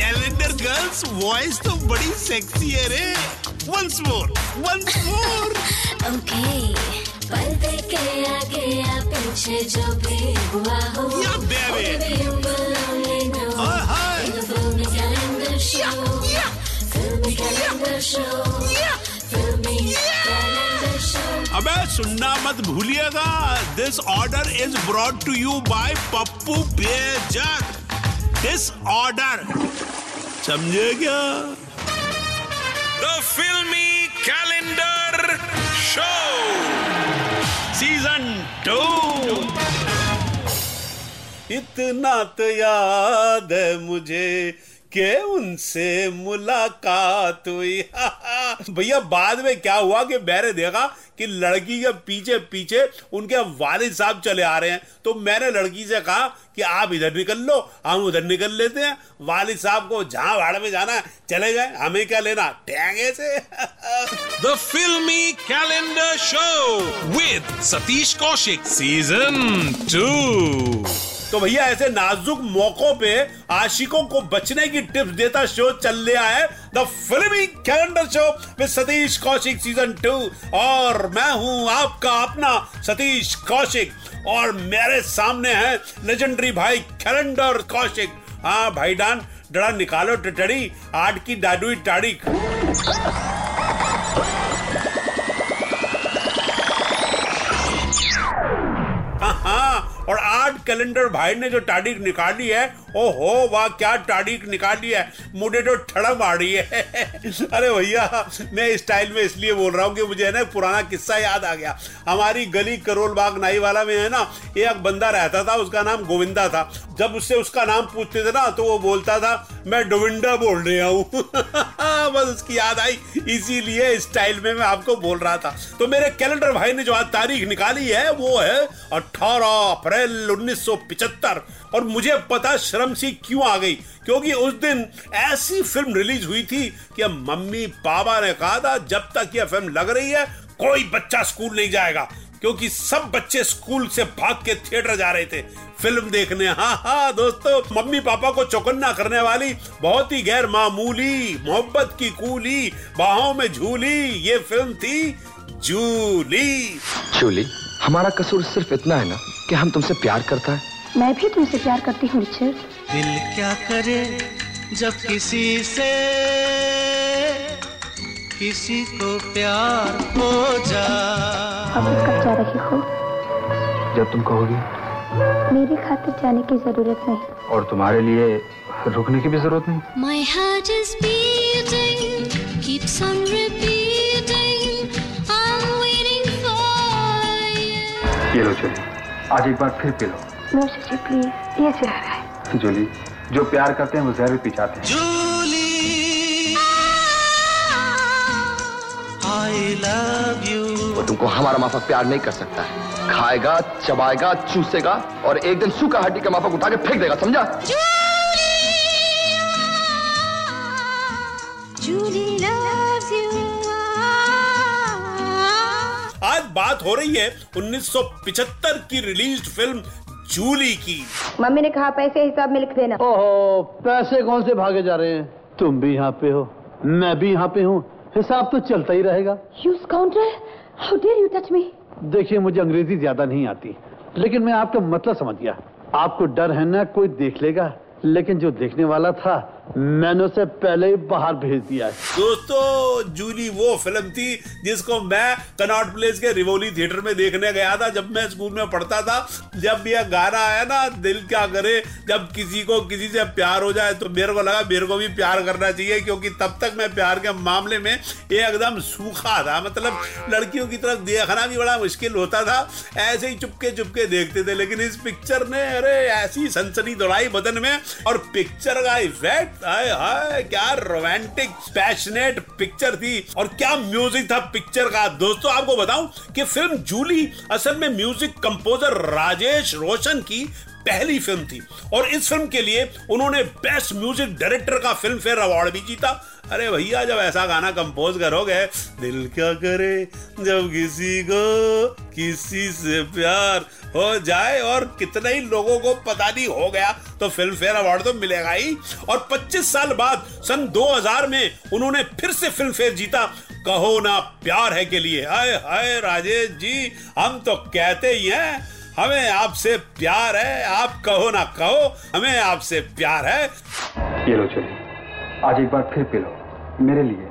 Calendar girls voice तो बड़ी sexy है रे. Once more once more okay पर्दे के आगे या पीछे जो भी हुआ हो या बेबी अबे सुनना मत भूलिएगा। This order is brought to you by Pappu Bejak this order समझे क्या? द फिल्मी कैलेंडर शो सीज़न टू इतना तो याद है मुझे। के उनसे मुलाकात हुई। भैया, बाद में क्या हुआ कि मैंने देखा कि लड़की के पीछे पीछे उनके वालिद साहब चले आ रहे हैं। तो मैंने लड़की से कहा कि आप इधर निकल लो, हम उधर निकल लेते हैं। वालिद साहब को जहाँ भाड़ में जाना है, चले गए। हमें क्या लेना? टैंगे से। The Filmy Calendar Show with Satish Kaushik. Season 2. तो भैया, ऐसे नाजुक मौकों पे आशिकों को बचने की टिप्स देता शो चल रहा है। The filmy calendar show with Satish Kaushik season two और मैं हूँ आपका अपना सतीश कौशिक। और मेरे सामने है लेजेंडरी भाई कैलेंडर कौशिक। हाँ भाई डान, डरा निकालो टटड़ी, आठ की डाडुई टाड़ी। कैलेंडर भाई ने जो तारीख निकाली है ओ हो वाह, क्या तारीख निकाली है। मुझे तो ठड़क मार रही है। अरे भैया, मैं स्टाइल में इसलिए बोल रहा हूँ कि मुझे, है ना, पुराना किस्सा याद आ गया। हमारी गली करोल बाग नाई वाला में, है ना एक बंदा रहता था, उसका नाम गोविंदा था। जब उससे उसका नाम पूछते थे ना तो वो बोलता था, मैं डोविंडा बोल रहा हूँ। बस उसकी याद आई। इसीलिए इस स्टाइल में मैं आपको बोल रहा था। तो मेरे कैलेंडर भाई ने जो आज तारीख निकाली है, वो है 18 अप्रैल 1975 और मुझे पता शर्म सी क्यों आ गई? क्योंकि उस दिन ऐसी फ़िल्म रिलीज़ हुई थी कि मम्मी पापा ने कहा था, जब तक यह फ़िल्म लग रही है, कोई बच्चा स्कूल नहीं जाएगा। क्योंकि सब बच्चे स्कूल से भाग के थिएटर जा रहे थे। फ़िल्म देखने हाँ हाँ दोस्तों, मम्मी पापा को चौकन्ना करने वाली, बहुत ही गैर मामूली, मोहब्बत की कूली, बाहों में झूली, ये फ़िल्म थी जूली। जूली, हमारा कसूर सिर्फ़ इतना है ना कि हम तुमसे प्यार करता है। मैं भी तुमसे प्यार करती हूँ रिचर्ड। दिल क्या करे जब किसी से किसी को प्यार हो जा अब कब जा रही हो? जब तुम कहोगी। मेरी खातिर जाने की ज़रूरत नहीं। और तुम्हारे लिए रुकने की भी ज़रूरत नहीं। My heart is beating, keeps on repeating. I'm waiting for you. ये लो जूली आज एक बार फिर पी लो नो प्लीज़ ये जहर है। जूली जो प्यार करते हैं वो जहर भी पी जाते हैं। जूली आई लव यू वो तुमको हमारा माफक प्यार नहीं कर सकता है। खाएगा चबाएगा चूसेगा और एक दिन सूखा हड्डी का माफक उठा के फेंक देगा समझा? आज बात हो रही है 1975 की रिलीज़ फ़िल्म जूली की। मम्मी ने कहा पैसे हिसाब में लिख देना। ओहो पैसे कौन से भागे जा रहे हैं? तुम भी यहाँ पे हो मैं भी यहाँ पे हूँ। हिसाब तो चलता ही रहेगा। यूज़ counter how dare you touch me देखिए मुझे अंग्रेज़ी ज़्यादा नहीं आती लेकिन मैं आपका मतलब समझ गया। आपको डर है ना कोई देख लेगा लेकिन जो देखने वाला था मैंने उसे पहले ही बाहर भेज दिया है। दोस्तों, जूली वो फ़िल्म थी जिसको मैं कनॉट प्लेस के रिवोली थिएटर में देखने गया था, जब मैं स्कूल में पढ़ता था। जब यह गाना आया ना, दिल क्या करे, जब किसी को किसी से प्यार हो जाए तो मेरे को लगा मेरे को भी प्यार करना चाहिए, क्योंकि तब तक मैं प्यार के मामले में ये एकदम सूखा था। मतलब लड़कियों की तरफ़ देखना भी बड़ा मुश्किल होता था, ऐसे ही चुपके चुपके देखते थे। लेकिन इस पिक्चर ने, अरे, ऐसी सनसनी दौड़ाई बदन में, और पिक्चर का इफ़ेक्ट हाय हाय क्या रोमांटिक पैशनेट पिक्चर थी और क्या म्यूज़िक था पिक्चर का। दोस्तों, आपको बताऊँ कि फ़िल्म जूली असल में म्यूज़िक कंपोजर राजेश रोशन की पहली फ़िल्म थी। और इस फ़िल्म के लिए उन्होंने बेस्ट म्यूज़िक डायरेक्टर का फ़िल्म फेयर अवार्ड भी जीता। अरे भैया, जब ऐसा गाना कंपोज करोगे, दिल क्या करे जब किसी को किसी से प्यार हो जाए और कितने ही लोगों को पता नहीं हो गया तो फ़िल्म फेयर अवार्ड तो मिलेगा ही। और 25 साल बाद, सन 2000 में उन्होंने फिर से फ़िल्म फेयर जीता। कहो ना प्यार है के लिए। हाय हाय राजेश जी, हम तो कहते ही हैं हमें आपसे प्यार है आप कहो ना कहो हमें आपसे प्यार है। ये लो चलिए आज एक बार फिर पी लो मेरे लिए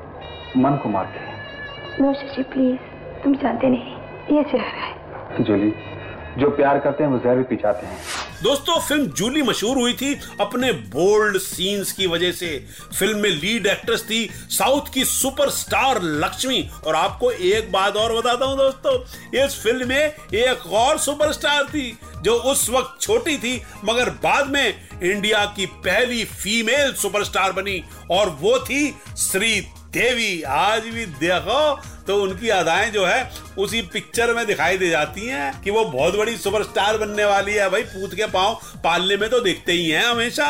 मन को मार के। नो शशि प्लीज़ तुम जानते नहीं ये जहर है। जोली जो प्यार करते हैं वो जहर भी पी जाते हैं। दोस्तों, फ़िल्म जूली मशहूर हुई थी अपने बोल्ड सीन्स की वजह से। फ़िल्म में लीड एक्ट्रेस थी साउथ की सुपरस्टार लक्ष्मी। और आपको एक बात और बताता हूँ दोस्तों, इस फ़िल्म में एक और सुपरस्टार थी, जो उस वक्त छोटी थी, मगर बाद में इंडिया की पहली फीमेल सुपरस्टार बनी। और वो थी श्री देवी आज भी देखो तो उनकी अदाएँ जो है उसी पिक्चर में दिखाई दे जाती हैं कि वो बहुत बड़ी सुपरस्टार बनने वाली है। भाई पूत के पाँव पालने में तो देखते ही हैं हमेशा।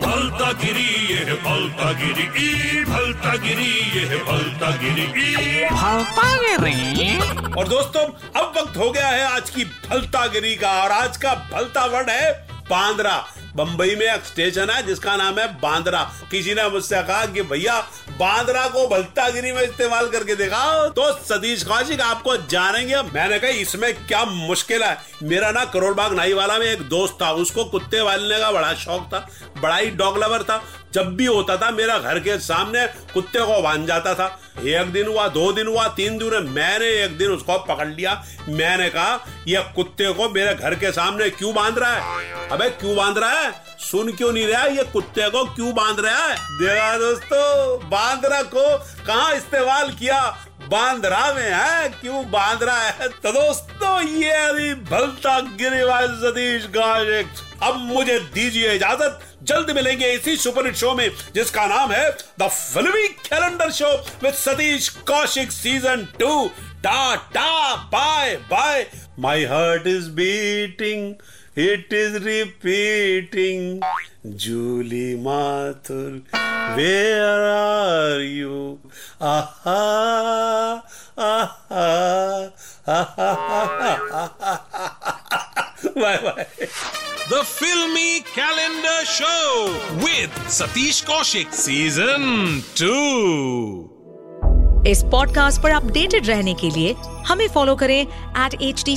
भलता गिरी ये भलता गिरी ई भलता गिरी ये भलता गिरी ई। भलता गिरी और दोस्तों अब वक्त हो गया है आज की भलतागिरी का और आज का भलता वर्ड है बांद्रा। बंबई में एक स्टेशन है, जिसका नाम है बांद्रा। किसी ने मुझसे कहा कि भैया, बांद्रा को भलतागिरी में इस्तेमाल करके दिखाओ तो सतीश कौशिक आपको जानेंगे। मैंने कहा, इसमें क्या मुश्किल है? मेरा ना करोड़बाग नाई वाला में एक दोस्त था, उसको कुत्ते पालने का बड़ा शौक था, बड़ा ही डॉग लवर था। जब भी होता था, मेरा घर के सामने कुत्ते को बाँध जाता था। एक दिन हुआ, दो दिन हुआ, तीन दिन हुआ मैंने एक दिन उसको पकड़ लिया। मैंने कहा, यह कुत्ते को मेरे घर के सामने क्यों बाँध रहा है? अबे, क्यों बाँध रहा है? सुन क्यों नहीं रहा ये कुत्ते को क्यों बाँध रहा है? देखा दोस्तों बांद्रा को कहा इस्तेमाल किया? बांद्रा में है? क्यों बाँध रहा है? तो दोस्तों ये अभी भलता गिरेवाज सतीश गाशिक अब मुझे दीजिए इजाज़त। जल्द मिलेंगे इसी सुपर हिट शो में, जिसका नाम है the filmy calendar show with Satish Kaushik season two. Tata, bye bye. My heart is beating it is repeating Julie Mathur where are you aha bye The Filmy Calendar Show with Satish Kaushik Season 2. इस podcast पर updated रहने के लिए हमें follow करें eight H D